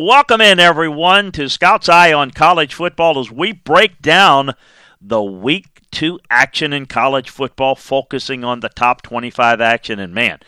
Welcome in, everyone, to Scout's Eye on College Football as we break down the Week 2 action in college football, focusing on the top 25 action. And man,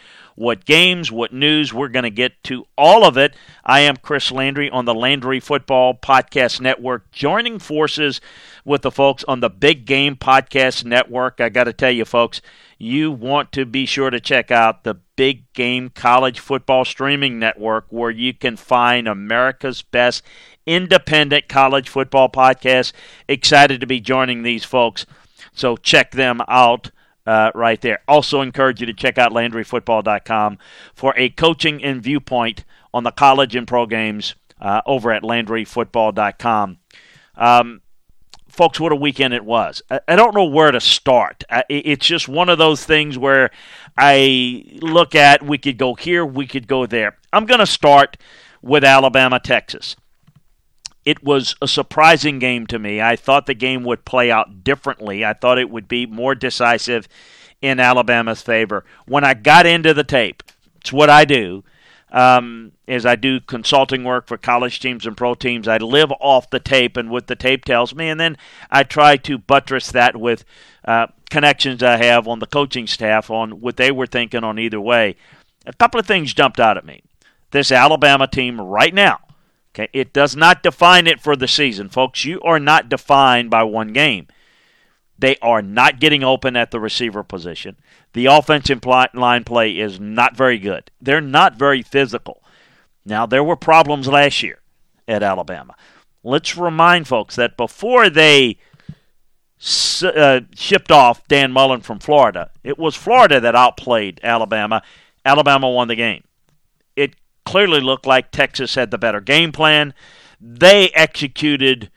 what games, what news, we're going to get to all of it. I am Chris Landry on the Landry Football Podcast Network, joining forces with the folks on the Big Game Podcast Network. I got to tell you, folks, you want to be sure to check out the Big Game College Football Streaming Network, where you can find America's best independent college football podcast. Excited to be joining these folks. So check them out uh, right there. Also, encourage you to check out LandryFootball.com for a coaching and viewpoint on the college and pro games uh, over at LandryFootball.com. Um, folks, what a weekend it was. I, don't know where to start. it's just one of those things where I look at we could go here, we could go there. I'm going to start with Alabama, Texas. It was a surprising game to me. I thought the game would play out differently. I thought it would be more decisive in Alabama's favor. When I got into the tape, it's what I do um, as I do consulting work for college teams and pro teams. I live off the tape and what the tape tells me, and then I try to buttress that with uh, connections I have on the coaching staff on what they were thinking on either way. A couple of things jumped out at me. This Alabama team right now, okay, it does not define it for the season, folks. You are not defined by one game. They are not getting open at the receiver position. The offensive line play is not very good. They're not very physical. Now, there were problems last year at Alabama. Let's remind folks that before they uh, shipped off Dan Mullen from Florida, it was Florida that outplayed Alabama. Alabama won the game. Clearly looked like Texas had the better game plan. They executed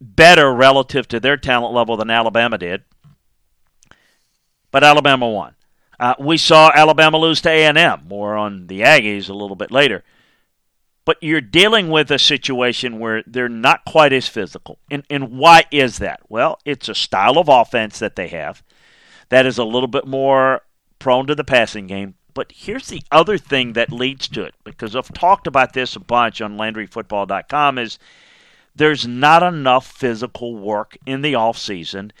better relative to their talent level than Alabama did. But Alabama won. Uh, we saw Alabama lose to A&M. More on the Aggies a little bit later. But you're dealing with a situation where they're not quite as physical. And, and why is that? Well, it's a style of offense that they have that is a little bit more prone to the passing game. But here's the other thing that leads to it, because I've talked about this a bunch on LandryFootball.com, is – there's not enough physical work in the off season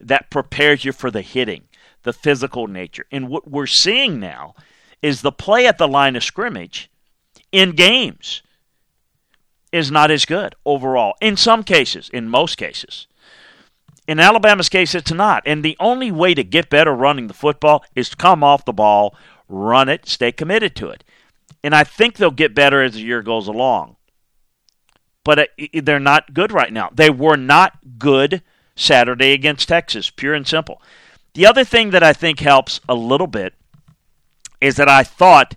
that prepares you for the hitting, the physical nature. And what we're seeing now is the play at the line of scrimmage in games is not as good overall. In some cases, in most cases. In Alabama's case, it's not. And the only way to get better running the football is to come off the ball, run it, stay committed to it. And I think they'll get better as the year goes along but uh, they're not good right now. They were not good Saturday against Texas, pure and simple. The other thing that I think helps a little bit is that I thought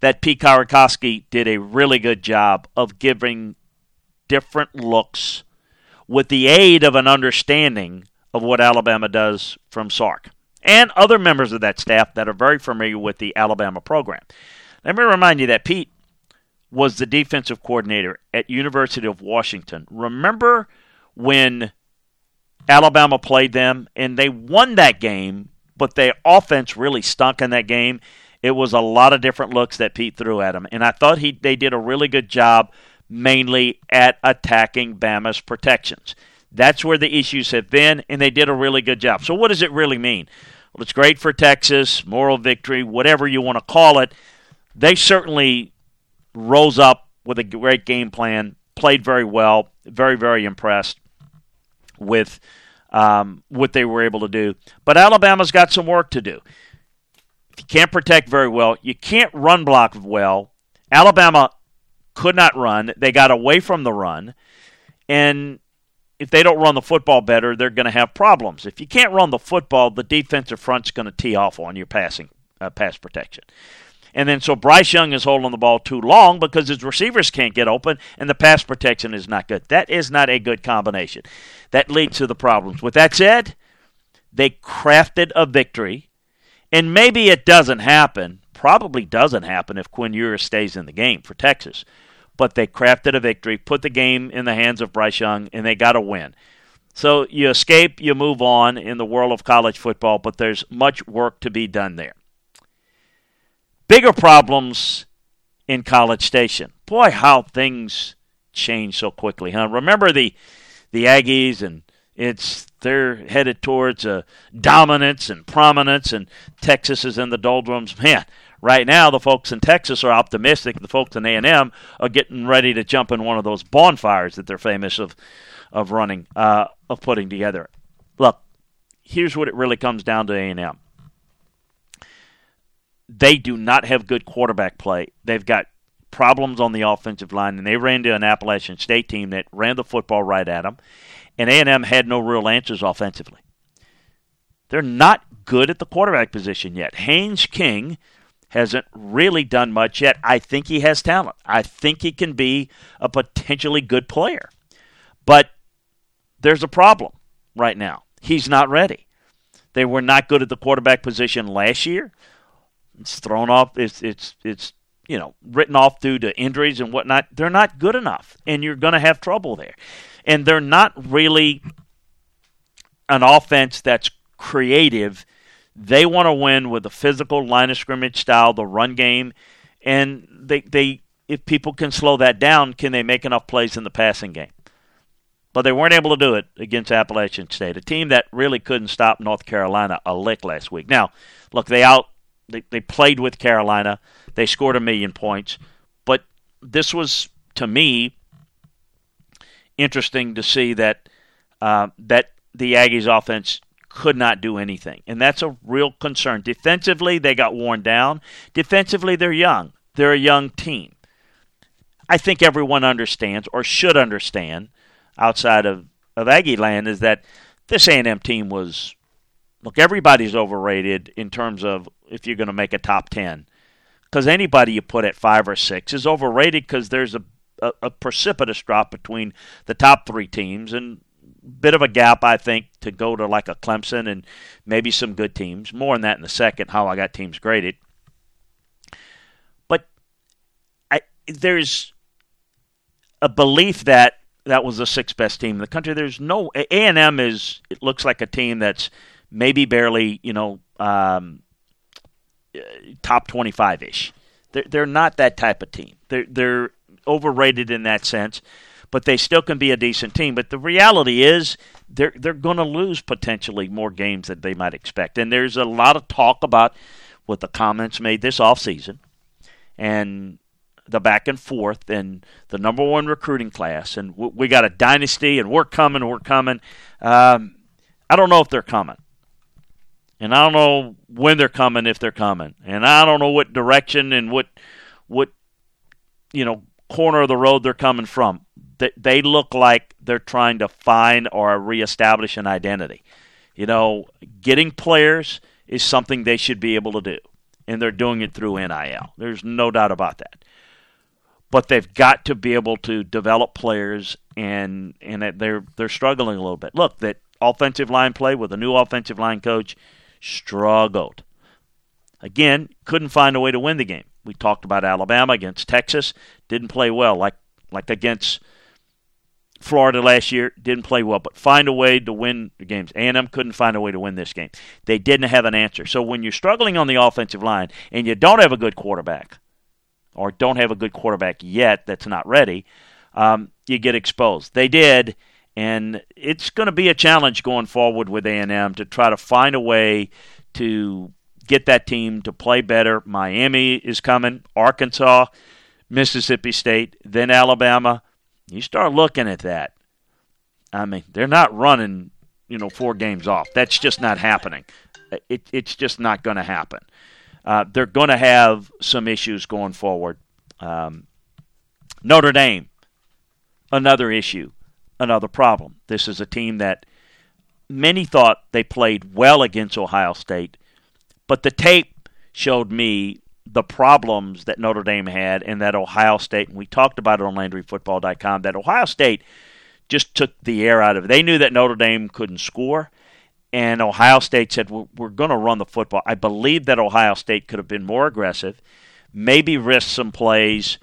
that Pete Kwiatkowski did a really good job of giving different looks with the aid of an understanding of what Alabama does from Sark and other members of that staff that are very familiar with the Alabama program. Let me remind you that Pete was the defensive coordinator at University of Washington. Remember when Alabama played them and they won that game, but their offense really stunk in that game. It was a lot of different looks that Pete threw at them, and I thought he they did a really good job, mainly at attacking Bama's protections. That's where the issues have been, and they did a really good job. So, what does it really mean? Well, it's great for Texas, moral victory, whatever you want to call it. they certainly rose up with a great game plan, played very well, very very impressed with um, what they were able to do. But Alabama's got some work to do. If you can't protect very well, you can't run block well. Alabama could not run. They got away from the run. And if they don't run the football better, they're going to have problems. If you can't run the football, the defensive front's going to tee off on your passing uh, pass protection. And then so Bryce Young is holding the ball too long because his receivers can't get open and the pass protection is not good. That is not a good combination. That leads to the problems. With that said, they crafted a victory. And maybe it doesn't happen. Probably doesn't happen if Quinn Ewers stays in the game for Texas. But they crafted a victory, put the game in the hands of Bryce Young, and they got a win. So you escape, you move on in the world of college football, but there's much work to be done there. Bigger problems in College Station. Boy, how things change so quickly, huh? Remember the the Aggies and it's they're headed towards uh, dominance and prominence, and Texas is in the doldrums. Man, right now the folks in Texas are optimistic. The folks in A and M are getting ready to jump in one of those bonfires that they're famous of of running uh, of putting together. Look, here's what it really comes down to: A and M they do not have good quarterback play. They've got problems on the offensive line, and they ran to an Appalachian State team that ran the football right at them, and A&M had no real answers offensively. They're not good at the quarterback position yet. Haynes King hasn't really done much yet. I think he has talent. I think he can be a potentially good player. But there's a problem right now. He's not ready. They were not good at the quarterback position last year. It's thrown off. It's it's it's you know written off due to injuries and whatnot. They're not good enough, and you're going to have trouble there. And they're not really an offense that's creative. They want to win with the physical line of scrimmage style, the run game, and they they if people can slow that down, can they make enough plays in the passing game? But they weren't able to do it against Appalachian State, a team that really couldn't stop North Carolina a lick last week. Now, look, they out they, they played with Carolina. They scored a million points. But this was, to me, interesting to see that uh, that the Aggies offense could not do anything. And that's a real concern. Defensively, they got worn down. Defensively, they're young. They're a young team. I think everyone understands or should understand outside of, of Aggie land is that this A&M team was look everybody's overrated in terms of if you're going to make a top 10. Because anybody you put at five or six is overrated because there's a, a, a, precipitous drop between the top three teams and bit of a gap, I think, to go to like a Clemson and maybe some good teams. More on that in a second, how I got teams graded. But I, there's a belief that that was the sixth best team in the country. There's no A and M is it looks like a team that's maybe barely you know um, top 25 ish. They're, they're not that type of team. They're, they're overrated in that sense, but they still can be a decent team. But the reality is they're, they're going to lose potentially more games than they might expect. And there's a lot of talk about what the comments made this offseason and the back and forth and the number one recruiting class. And we got a dynasty and we're coming, we're coming. Um, I don't know if they're coming. And I don't know when they're coming if they're coming. And I don't know what direction and what what you know corner of the road they're coming from. They, look like they're trying to find or reestablish an identity. You know, getting players is something they should be able to do, and they're doing it through NIL. There's no doubt about that. But they've got to be able to develop players, and and they're they're struggling a little bit. Look, that offensive line play with a new offensive line coach struggled. Again, couldn't find a way to win the game. We talked about Alabama against Texas, didn't play well like like against Florida last year, didn't play well, but find a way to win the games. A&M couldn't find a way to win this game. They didn't have an answer. So when you're struggling on the offensive line and you don't have a good quarterback, or don't have a good quarterback yet that's not ready, um, you get exposed. They did, and it's going to be a challenge going forward with A&M to try to find a way to get that team to play better. Miami is coming, Arkansas, Mississippi State, then Alabama. You start looking at that. I mean, they're not running, you know, four games off. That's just not happening. It, it's just not going to happen. Uh, they're going to have some issues going forward. Um, Notre Dame, another issue, another problem. This is a team that many thought they played well against Ohio State, but the tape showed me the problems that Notre Dame had and that Ohio State, and we talked about it on LandryFootball.com, that Ohio State just took the air out of it. They knew that Notre Dame couldn't score, and Ohio State said, We're, we're going to run the football. I believe that Ohio State could have been more aggressive, maybe risked some plays,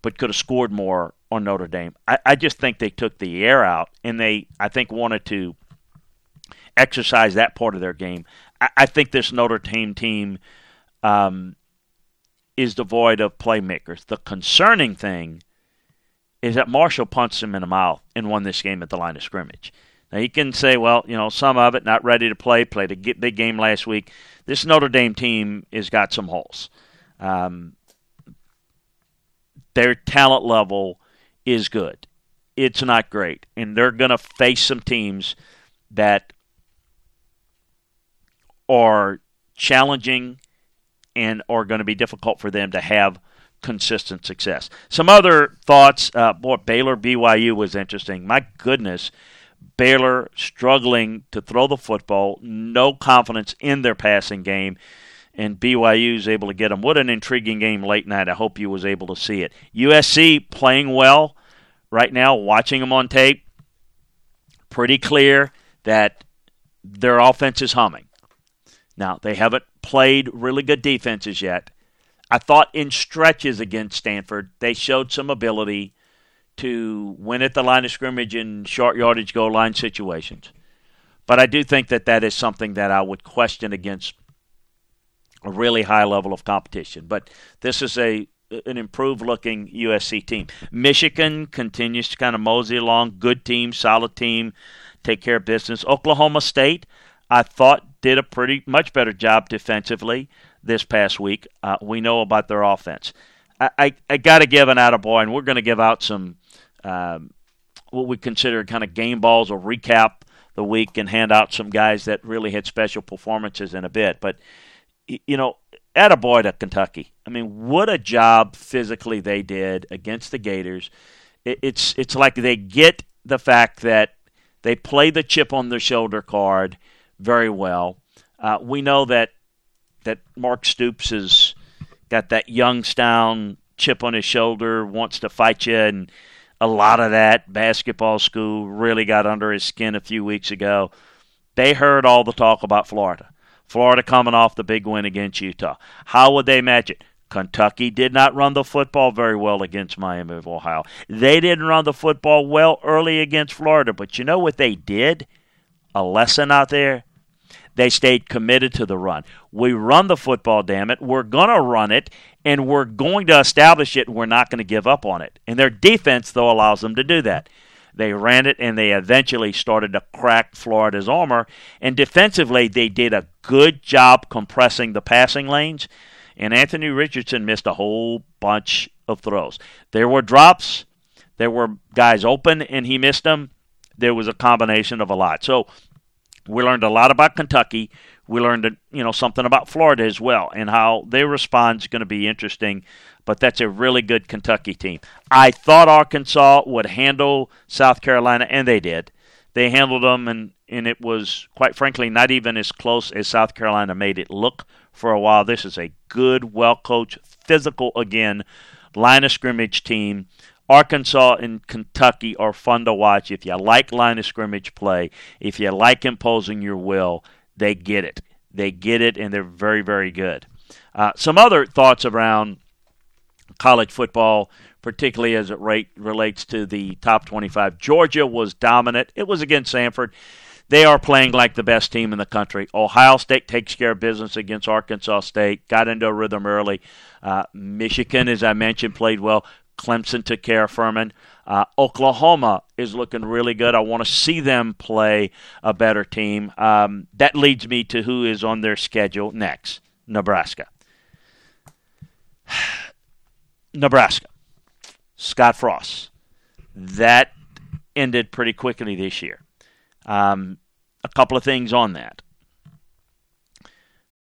but could have scored more on Notre Dame. I, I just think they took the air out, and they, I think, wanted to exercise that part of their game. I, I think this Notre Dame team um, is devoid of playmakers. The concerning thing is that Marshall punched him in the mouth and won this game at the line of scrimmage. Now you can say, well, you know, some of it not ready to play, played a big game last week. This Notre Dame team has got some holes. Um, their talent level is good. It's not great, and they're going to face some teams that are challenging and are going to be difficult for them to have consistent success. Some other thoughts. Uh, boy, Baylor BYU was interesting. My goodness, Baylor struggling to throw the football, no confidence in their passing game, and BYU is able to get them. What an intriguing game late night. I hope you was able to see it. USC playing well right now. Watching them on tape, pretty clear that their offense is humming. Now, they haven't played really good defenses yet. I thought in stretches against Stanford, they showed some ability to win at the line of scrimmage in short yardage goal line situations. But I do think that that is something that I would question against a really high level of competition. But this is a an improved looking USC team. Michigan continues to kind of mosey along. Good team, solid team, take care of business. Oklahoma State, I thought did a pretty much better job defensively this past week. Uh, we know about their offense. I, I, I got to give an attaboy, and we're going to give out some um, what we consider kind of game balls or recap the week and hand out some guys that really had special performances in a bit. But, you know, attaboy to Kentucky. I mean, what a job physically they did against the Gators. It, it's, it's like they get the fact that they play the chip on their shoulder card – very well. Uh, we know that that Mark Stoops has got that Youngstown chip on his shoulder, wants to fight you, and a lot of that basketball school really got under his skin a few weeks ago. They heard all the talk about Florida. Florida coming off the big win against Utah. How would they match it? Kentucky did not run the football very well against Miami of Ohio. They didn't run the football well early against Florida, but you know what they did? A lesson out there they stayed committed to the run. We run the football, damn it. We're going to run it, and we're going to establish it, and we're not going to give up on it. And their defense, though, allows them to do that. They ran it, and they eventually started to crack Florida's armor. And defensively, they did a good job compressing the passing lanes. And Anthony Richardson missed a whole bunch of throws. There were drops. There were guys open, and he missed them. There was a combination of a lot. So we learned a lot about Kentucky. We learned, you know, something about Florida as well, and how they respond is going to be interesting. But that's a really good Kentucky team. I thought Arkansas would handle South Carolina, and they did. They handled them, and and it was quite frankly not even as close as South Carolina made it look for a while. This is a good, well coached, physical again line of scrimmage team Arkansas and Kentucky are fun to watch. If you like line of scrimmage play, if you like imposing your will, they get it. They get it, and they're very, very good. Uh, some other thoughts around college football, particularly as it rate, relates to the top 25. Georgia was dominant. It was against Samford. They are playing like the best team in the country. Ohio State takes care of business against Arkansas State, got into a rhythm early. Uh, Michigan, as I mentioned, played well. Clemson took care of Furman. Uh, Oklahoma is looking really good. I want to see them play a better team. Um, that leads me to who is on their schedule next. Nebraska. Nebraska. Scott Frost. That ended pretty quickly this year. Um, a couple of things on that.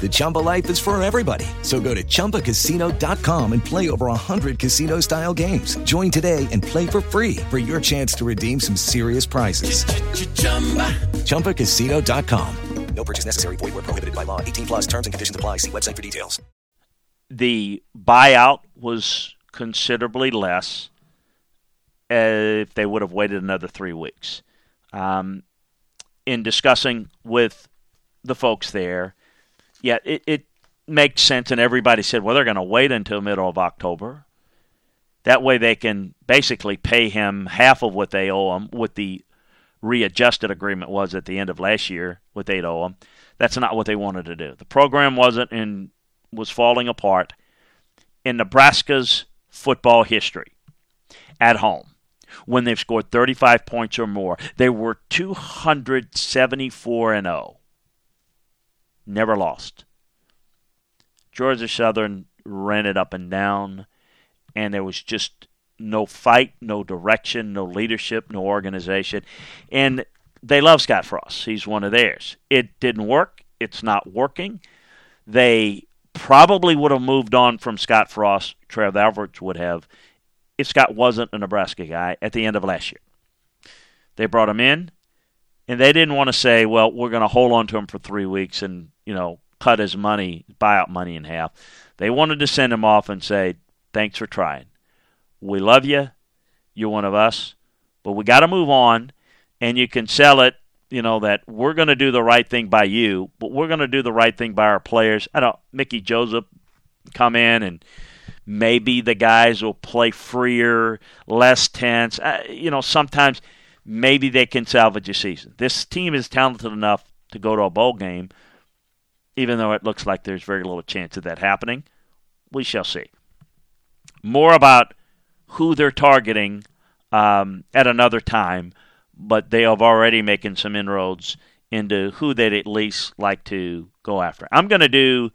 The Chumba life is for everybody. So go to ChumbaCasino.com and play over 100 casino-style games. Join today and play for free for your chance to redeem some serious prizes. ChumbaCasino.com. No purchase necessary. Void where prohibited by law. 18 plus. Terms and conditions apply. See website for details. The buyout was considerably less uh, if they would have waited another three weeks. Um, in discussing with the folks there, yeah, it, it makes sense. And everybody said, well, they're going to wait until middle of October. That way they can basically pay him half of what they owe him, what the readjusted agreement was at the end of last year, what they'd owe him. That's not what they wanted to do. The program wasn't and was falling apart. In Nebraska's football history, at home, when they've scored 35 points or more, they were 274 and 0 never lost. Georgia Southern ran it up and down, and there was just no fight, no direction, no leadership, no organization. And they love Scott Frost. He's one of theirs. It didn't work. It's not working. They probably would have moved on from Scott Frost, Trev Alberts would have, if Scott wasn't a Nebraska guy at the end of last year. They brought him in, and they didn't want to say, well, we're going to hold on to him for three weeks and, you know, cut his money, buyout money in half. They wanted to send him off and say, thanks for trying. We love you. You're one of us. But we got to move on, and you can sell it, you know, that we're going to do the right thing by you, but we're going to do the right thing by our players. I don't, Mickey Joseph come in and maybe the guys will play freer, less tense. Uh, you know, sometimes – maybe they can salvage a season. This team is talented enough to go to a bowl game, even though it looks like there's very little chance of that happening. We shall see. More about who they're targeting um, at another time, but they have already making some inroads into who they'd at least like to go after. I'm going to do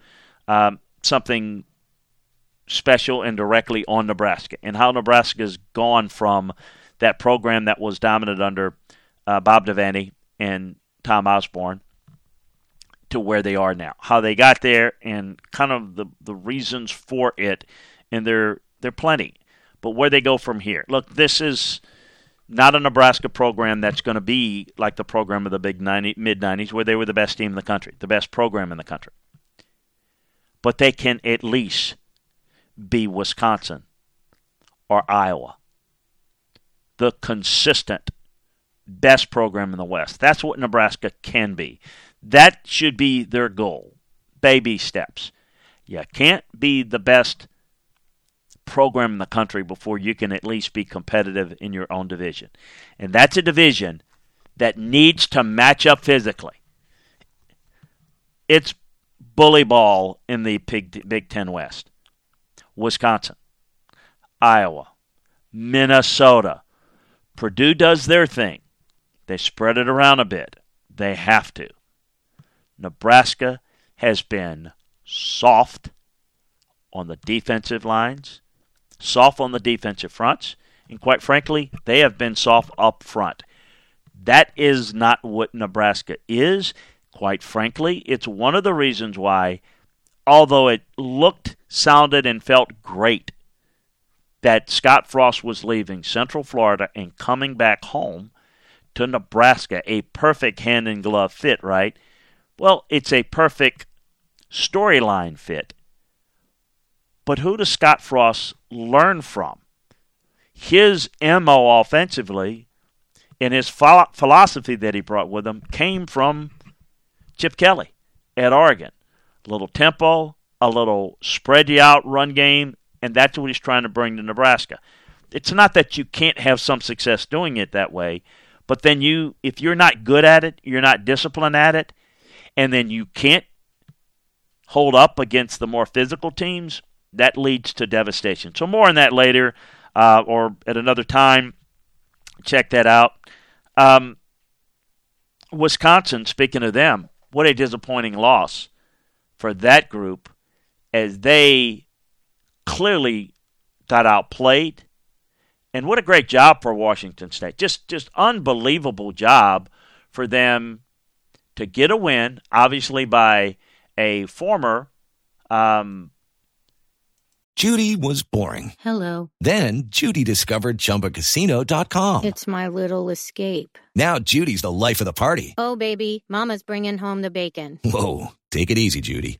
um, something special and directly on Nebraska and how Nebraska's gone from – that program that was dominant under uh, Bob Devaney and Tom Osborne to where they are now. How they got there and kind of the, the reasons for it, and they're they're plenty. But where they go from here. Look, this is not a Nebraska program that's going to be like the program of the big 90, mid 90s where they were the best team in the country, the best program in the country. But they can at least be Wisconsin or Iowa the consistent best program in the West. That's what Nebraska can be. That should be their goal. Baby steps. You can't be the best program in the country before you can at least be competitive in your own division. And that's a division that needs to match up physically. It's bully ball in the Big, Ten West. Wisconsin, Iowa, Minnesota, Purdue does their thing. They spread it around a bit. They have to. Nebraska has been soft on the defensive lines, soft on the defensive fronts, and quite frankly, they have been soft up front. That is not what Nebraska is. Quite frankly, it's one of the reasons why, although it looked, sounded, and felt great that Scott Frost was leaving Central Florida and coming back home to Nebraska, a perfect hand in glove fit, right? Well, it's a perfect storyline fit But who does Scott Frost learn from? His MO offensively and his philosophy that he brought with him came from Chip Kelly at Oregon. A little tempo, a little spread you out run game, and that's what he's trying to bring to Nebraska. It's not that you can't have some success doing it that way, but then you if you're not good at it, you're not disciplined at it, and then you can't hold up against the more physical teams, that leads to devastation. So more on that later uh, or at another time. Check that out. Um, Wisconsin, speaking of them, what a disappointing loss for that group as they clearly got outplayed. And what a great job for Washington State. Just just unbelievable job for them to get a win, obviously by a former um, Judy was boring. Hello. Then Judy discovered ChumbaCasino.com. It's my little escape. Now Judy's the life of the party. Oh, baby, Mama's bringing home the bacon. Whoa, take it easy, Judy.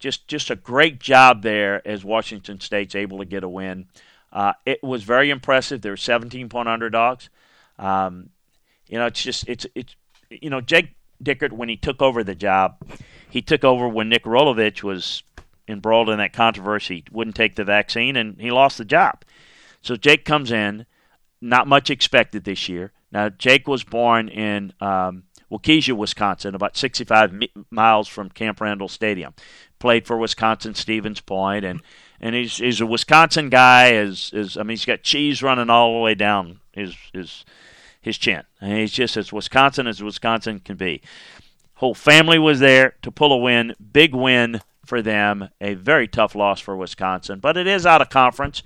just just a great job there as Washington State's able to get a win. Uh, it was very impressive. They're 17 point underdogs. Um, you know, it's just it's it's you know Jake Dickert when he took over the job, he took over when Nick Rolovich was embroiled in that controversy, wouldn't take the vaccine, and he lost the job. So Jake comes in, not much expected this year. Now Jake was born in um, Waukesha, Wisconsin, about 65 mi- miles from Camp Randall Stadium played for Wisconsin Stevens Point, and and he's he's a Wisconsin guy. Is is I mean he's got cheese running all the way down his his his chin. And he's just as Wisconsin as Wisconsin can be. Whole family was there to pull a win, big win for them. A very tough loss for Wisconsin, but it is out of conference,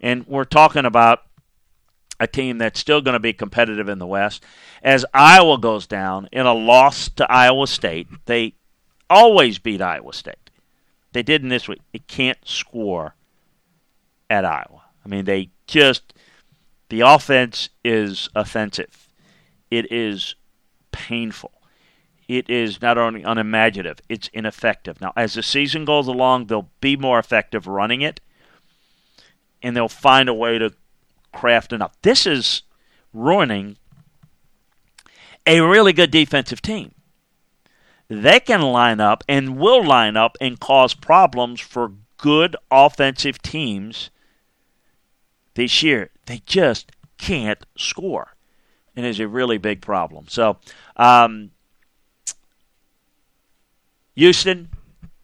and we're talking about a team that's still going to be competitive in the West. As Iowa goes down in a loss to Iowa State, they always beat Iowa State. They did in this week. They can't score at Iowa. I mean, they just the offense is offensive. It is painful. It is not only unimaginative, it's ineffective. Now, as the season goes along, they'll be more effective running it, and they'll find a way to craft enough. This is ruining a really good defensive team they can line up and will line up and cause problems for good offensive teams this year. They just can't score. And is a really big problem. So, um, Houston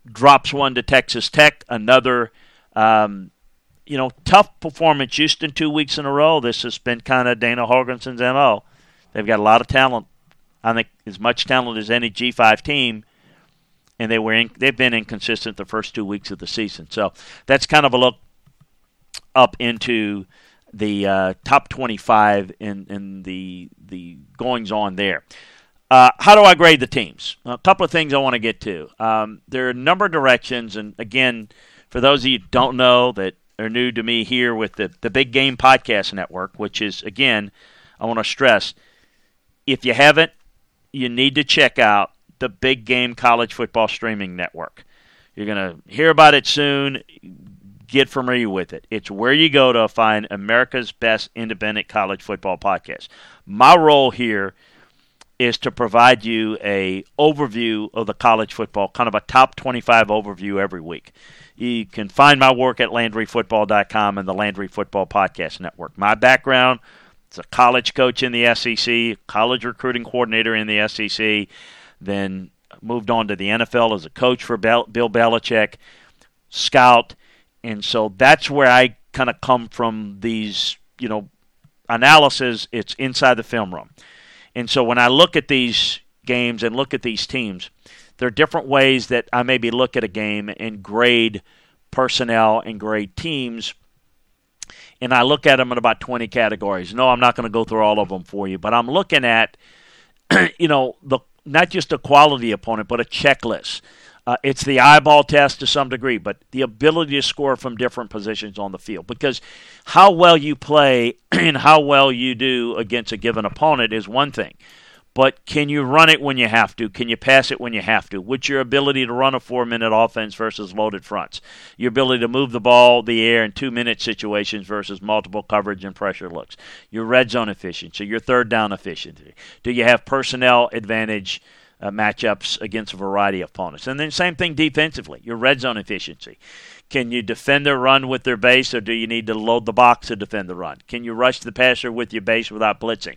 drops one to Texas Tech. Another, um, you know, tough performance. Houston two weeks in a row. This has been kind of Dana Holgorsen's mo. They've got a lot of talent I think as much talent as any G5 team, and they were in, they've been inconsistent the first two weeks of the season. So that's kind of a look up into the uh, top 25 in, in the the goings on there. Uh, how do I grade the teams? A couple of things I want to get to. Um, there are a number of directions, and again, for those of you who don't know that are new to me here with the, the Big Game Podcast Network, which is, again, I want to stress, if you haven't, you need to check out the Big Game College Football Streaming Network. You're going to hear about it soon. Get familiar with it. It's where you go to find America's best independent college football podcast. My role here is to provide you a overview of the college football, kind of a top 25 overview every week. You can find my work at LandryFootball.com and the Landry Football Podcast Network. My background He's a college coach in the SEC, college recruiting coordinator in the SEC, then moved on to the NFL as a coach for Bill Belichick, scout, and so that's where I kind of come from these, you know, analysis. It's inside the film room, and so when I look at these games and look at these teams, there are different ways that I maybe look at a game and grade personnel and grade teams. And I look at them in about 20 categories. No, I'm not going to go through all of them for you, but I'm looking at, you know, the not just a quality opponent, but a checklist. Uh, it's the eyeball test to some degree, but the ability to score from different positions on the field. Because how well you play and how well you do against a given opponent is one thing but can you run it when you have to? Can you pass it when you have to? What's your ability to run a four minute offense versus loaded fronts? Your ability to move the ball, the air in two minute situations versus multiple coverage and pressure looks. Your red zone efficiency, your third down efficiency. Do you have personnel advantage? Uh, matchups against a variety of opponents. And then same thing defensively, your red zone efficiency. Can you defend the run with their base, or do you need to load the box to defend the run? Can you rush the passer with your base without blitzing?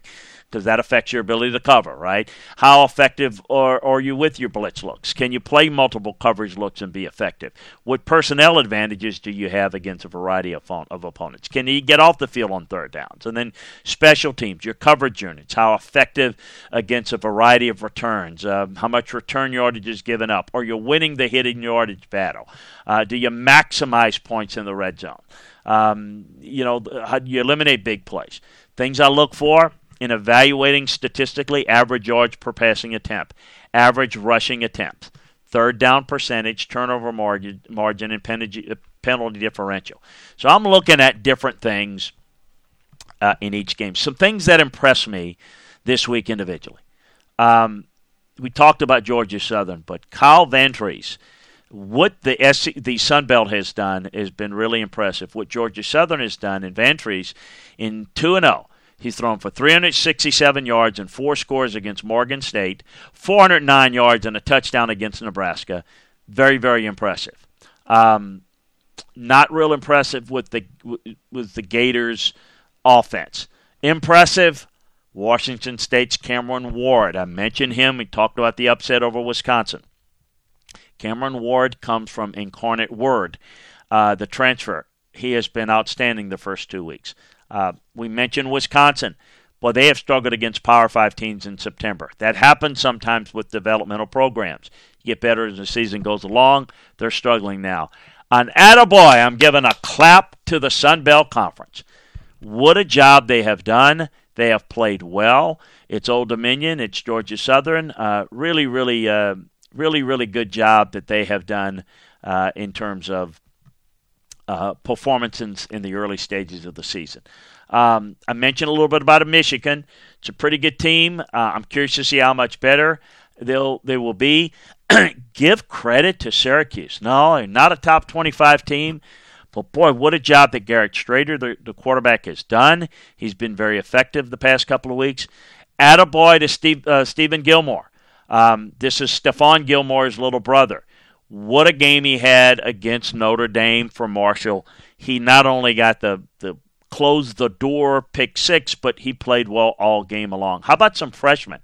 because that affects your ability to cover, right? How effective are, are you with your blitz looks? Can you play multiple coverage looks and be effective? What personnel advantages do you have against a variety of, of opponents? Can you get off the field on third downs? And then special teams, your coverage units, how effective against a variety of returns? Uh, how much return yardage is given up? Are you winning the hitting yardage battle? Uh, do you maximize points in the red zone? Um, you know, you eliminate big plays? Things I look for in evaluating statistically average yards per passing attempt, average rushing attempts, third down percentage, turnover margin, margin and penalty, penalty differential. So I'm looking at different things uh, in each game. Some things that impress me this week individually. Um, we talked about Georgia Southern, but Kyle Vantrease, what the SC, the Sun Belt has done has been really impressive. What Georgia Southern has done in Vantrease in 2 and 0 He's thrown for 367 yards and four scores against Morgan State, 409 yards and a touchdown against Nebraska. Very, very impressive. Um, not real impressive with the with the Gators' offense. Impressive. Washington State's Cameron Ward. I mentioned him. We talked about the upset over Wisconsin. Cameron Ward comes from Incarnate Word, uh, the transfer. He has been outstanding the first two weeks. Uh, we mentioned Wisconsin. Well, they have struggled against Power Five teams in September. That happens sometimes with developmental programs. You get better as the season goes along. They're struggling now. On Attaboy, I'm giving a clap to the Sun Belt Conference. What a job they have done. They have played well. It's Old Dominion. It's Georgia Southern. Uh, really, really, uh, really, really good job that they have done uh, in terms of uh, performances in the early stages of the season. Um, I mentioned a little bit about Michigan. It's a pretty good team. Uh, I'm curious to see how much better they'll they will be. Give credit to Syracuse. No, not a top 25 team. But boy, what a job that Garrett Shrader, the, the quarterback, has done. He's been very effective the past couple of weeks. Attaboy to Steve, uh, Steven Gilmore. Um, this is Stephon Gilmore's little brother. What a game he had against Notre Dame for Marshall. He not only got the, the close the door pick six, but he played well all game along. How about some freshmen?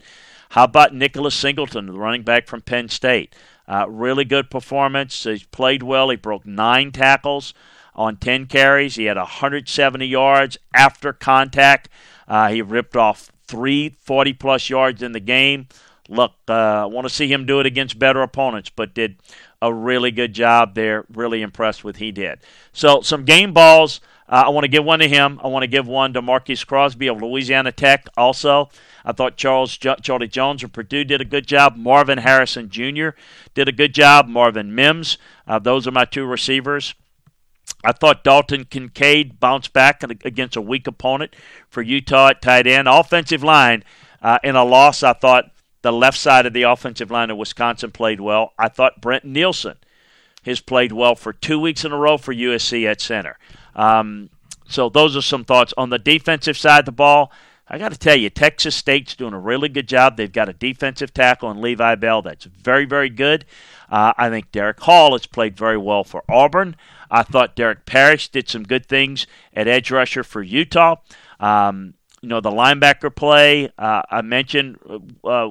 How about Nicholas Singleton, the running back from Penn State? Uh, really good performance. He played well. He broke nine tackles on 10 carries. He had 170 yards after contact. Uh, he ripped off three 40 plus yards in the game. Look, uh, I want to see him do it against better opponents, but did a really good job there. Really impressed with he did. So some game balls. Uh, I want to give one to him. I want to give one to Marquise Crosby of Louisiana Tech. Also, I thought Charles jo- Charlie Jones of Purdue did a good job. Marvin Harrison Jr. did a good job. Marvin Mims. Uh, those are my two receivers. I thought Dalton Kincaid bounced back against a weak opponent for Utah at tight end. Offensive line uh, in a loss, I thought the left side of the offensive line of Wisconsin played well. I thought Brett Neilon has played well for two weeks in a row for USC at center. Um, so those are some thoughts on the defensive side of the ball. I got to tell you, Texas State's doing a really good job. They've got a defensive tackle in Levi Bell that's very, very good. Uh, I think Derick Hall has played very well for Auburn. I thought Derek Parrish did some good things at edge rusher for Utah. Um, you know, the linebacker play. Uh, I mentioned uh,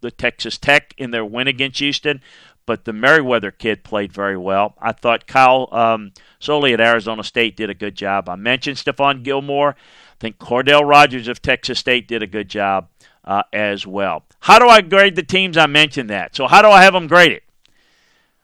the Texas Tech in their win against Houston, but the Merriweather kid played very well. I thought Kyle um, Soelle at Arizona State did a good job. I mentioned Steven Gilmore. I think Cordell Rogers of Texas State did a good job uh, as well. How do I grade the teams? I mentioned that. So how do I have them graded?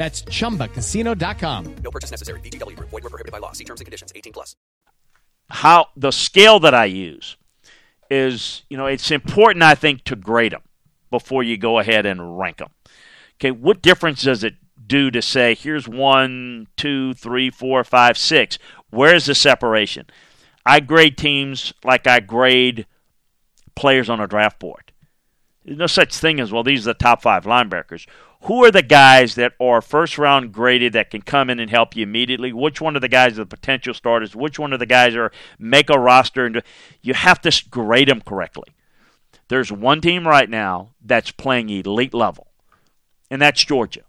That's ChumbaCasino.com. No purchase necessary. VGW Group. Void were prohibited by law. See terms and conditions. 18 plus. How the scale that I use is, you know, it's important, I think, to grade them before you go ahead and rank them. Okay, what difference does it do to say here's one, two, three, four, five, six? Where's the separation? I grade teams like I grade players on a draft board. There's no such thing as well. These are the top five linebackers who are the guys that are first round graded that can come in and help you immediately? Which one of the guys are the potential starters? Which one of the guys are make a roster? And you have to grade them correctly. There's one team right now that's playing elite level, and that's Georgia.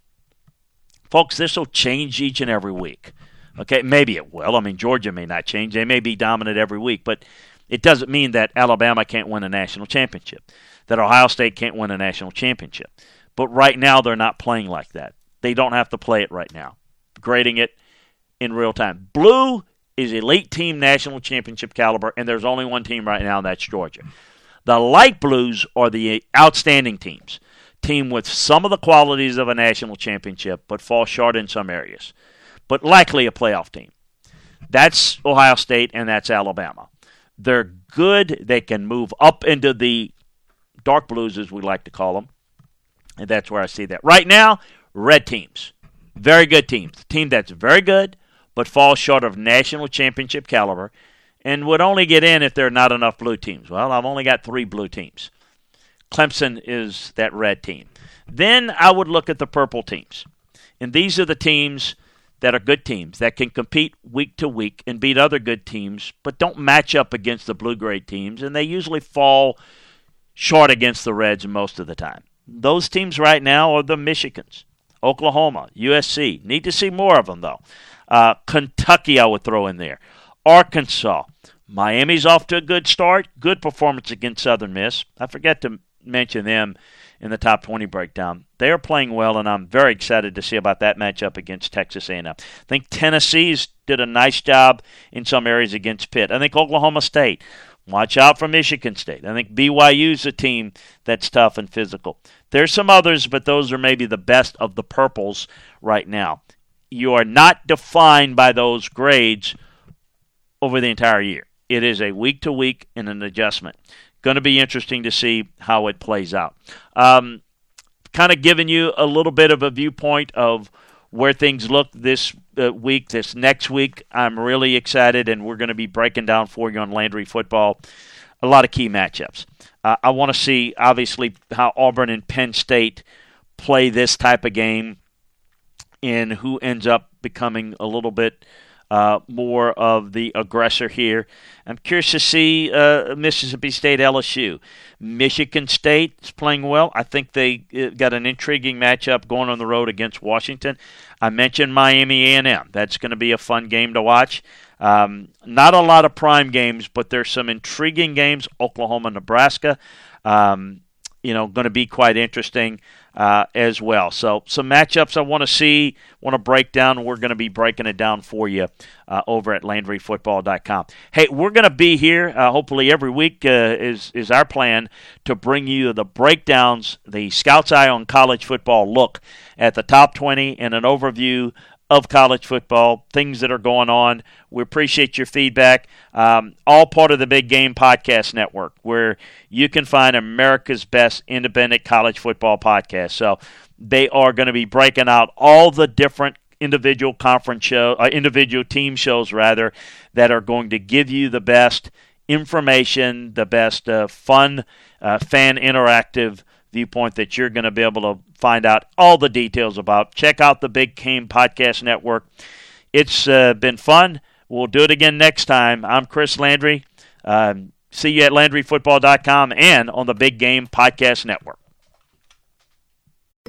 Folks, this will change each and every week. Okay, maybe it will. I mean, Georgia may not change. They may be dominant every week, but it doesn't mean that Alabama can't win a national championship, that Ohio State can't win a national championship. But right now, they're not playing like that. They don't have to play it right now, grading it in real time. Blue is elite team national championship caliber, and there's only one team right now, and that's Georgia. The light blues are the outstanding teams, team with some of the qualities of a national championship, but fall short in some areas, but likely a playoff team. That's Ohio State and that's Alabama. They're good. They can move up into the dark blues, as we like to call them, and that's where I see that. Right now, red teams. Very good teams. team that's very good, but falls short of national championship caliber and would only get in if there are not enough blue teams. Well, I've only got three blue teams. Clemson is that red team. Then I would look at the purple teams. And these are the teams that are good teams that can compete week to week and beat other good teams, but don't match up against the blue grade teams. And they usually fall short against the Reds most of the time. Those teams right now are the Michigans, Oklahoma, USC. Need to see more of them, though. Uh, Kentucky, I would throw in there. Arkansas. Miami's off to a good start. Good performance against Southern Miss. I forget to mention them in the top 20 breakdown. They are playing well, and I'm very excited to see about that matchup against Texas A&M. I think Tennessee's did a nice job in some areas against Pitt. I think Oklahoma State Watch out for Michigan State. I think BYU's a team that's tough and physical. There's some others, but those are maybe the best of the purples right now. You are not defined by those grades over the entire year. It is a week to week and an adjustment. Going to be interesting to see how it plays out. Um, kind of giving you a little bit of a viewpoint of where things look this uh, week, this next week. I'm really excited, and we're going to be breaking down for you on Landry football a lot of key matchups. Uh, I want to see, obviously, how Auburn and Penn State play this type of game and who ends up becoming a little bit uh, more of the aggressor here. I'm curious to see uh, Mississippi State LSU. Michigan State is playing well. I think they uh, got an intriguing matchup going on the road against Washington. I mentioned Miami A&M. That's going to be a fun game to watch. Um, not a lot of prime games, but there's some intriguing games. Oklahoma, Nebraska. Um, you know, going to be quite interesting uh, as well. So some matchups I want to see, want to break down. We're going to be breaking it down for you uh, over at LandryFootball.com. Hey, we're going to be here uh, hopefully every week. Uh, is is our plan to bring you the breakdowns, the Scouts Eye on College Football look at the top 20 and an overview of college football, things that are going on. We appreciate your feedback. Um, all part of the Big Game Podcast Network, where you can find America's best independent college football podcast. So they are going to be breaking out all the different individual conference show, uh, individual team shows rather, that are going to give you the best information, the best uh, fun, uh, fan interactive viewpoint that you're going to be able to find out all the details about. Check out the Big Game Podcast Network. It's uh, been fun. We'll do it again next time. I'm Chris Landry. Um, see you at LandryFootball.com and on the Big Game Podcast Network.